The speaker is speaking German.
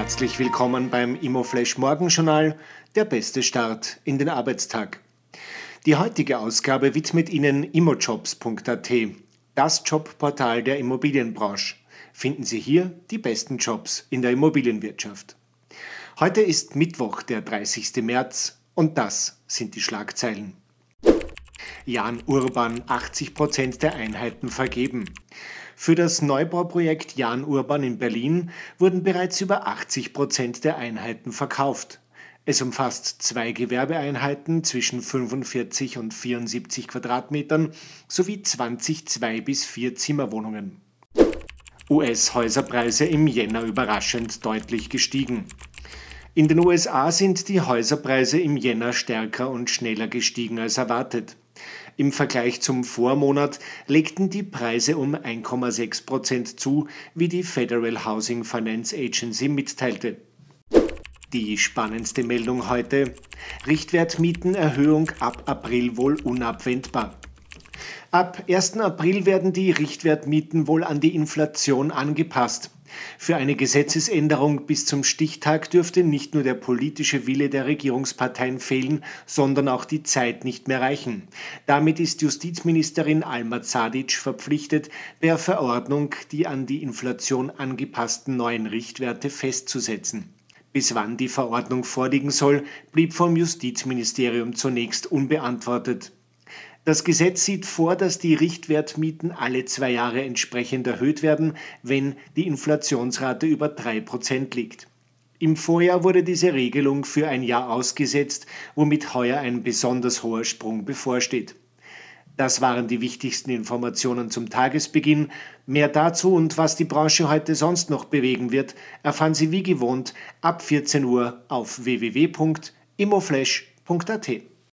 Herzlich willkommen beim Immoflash Morgenjournal, der beste Start in den Arbeitstag. Die heutige Ausgabe widmet Ihnen immojobs.at, das Jobportal der Immobilienbranche. Finden Sie hier die besten Jobs in der Immobilienwirtschaft. Heute ist Mittwoch, der 30. März, und das sind die Schlagzeilen. Jan Urban 80 Prozent der Einheiten vergeben. Für das Neubauprojekt Jan Urban in Berlin wurden bereits über 80 Prozent der Einheiten verkauft. Es umfasst zwei Gewerbeeinheiten zwischen 45 und 74 Quadratmetern sowie 20 Zwei- bis Vier-Zimmerwohnungen. US-Häuserpreise im Jänner überraschend deutlich gestiegen. In den USA sind die Häuserpreise im Jänner stärker und schneller gestiegen als erwartet. Im Vergleich zum Vormonat legten die Preise um 1,6 Prozent zu, wie die Federal Housing Finance Agency mitteilte. Die spannendste Meldung heute. Richtwertmietenerhöhung ab April wohl unabwendbar. Ab 1. April werden die Richtwertmieten wohl an die Inflation angepasst. Für eine Gesetzesänderung bis zum Stichtag dürfte nicht nur der politische Wille der Regierungsparteien fehlen, sondern auch die Zeit nicht mehr reichen. Damit ist Justizministerin Alma Zadic verpflichtet, per Verordnung die an die Inflation angepassten neuen Richtwerte festzusetzen. Bis wann die Verordnung vorliegen soll, blieb vom Justizministerium zunächst unbeantwortet. Das Gesetz sieht vor, dass die Richtwertmieten alle zwei Jahre entsprechend erhöht werden, wenn die Inflationsrate über drei Prozent liegt. Im Vorjahr wurde diese Regelung für ein Jahr ausgesetzt, womit heuer ein besonders hoher Sprung bevorsteht. Das waren die wichtigsten Informationen zum Tagesbeginn. Mehr dazu und was die Branche heute sonst noch bewegen wird, erfahren Sie wie gewohnt ab 14 Uhr auf www.immoflash.at.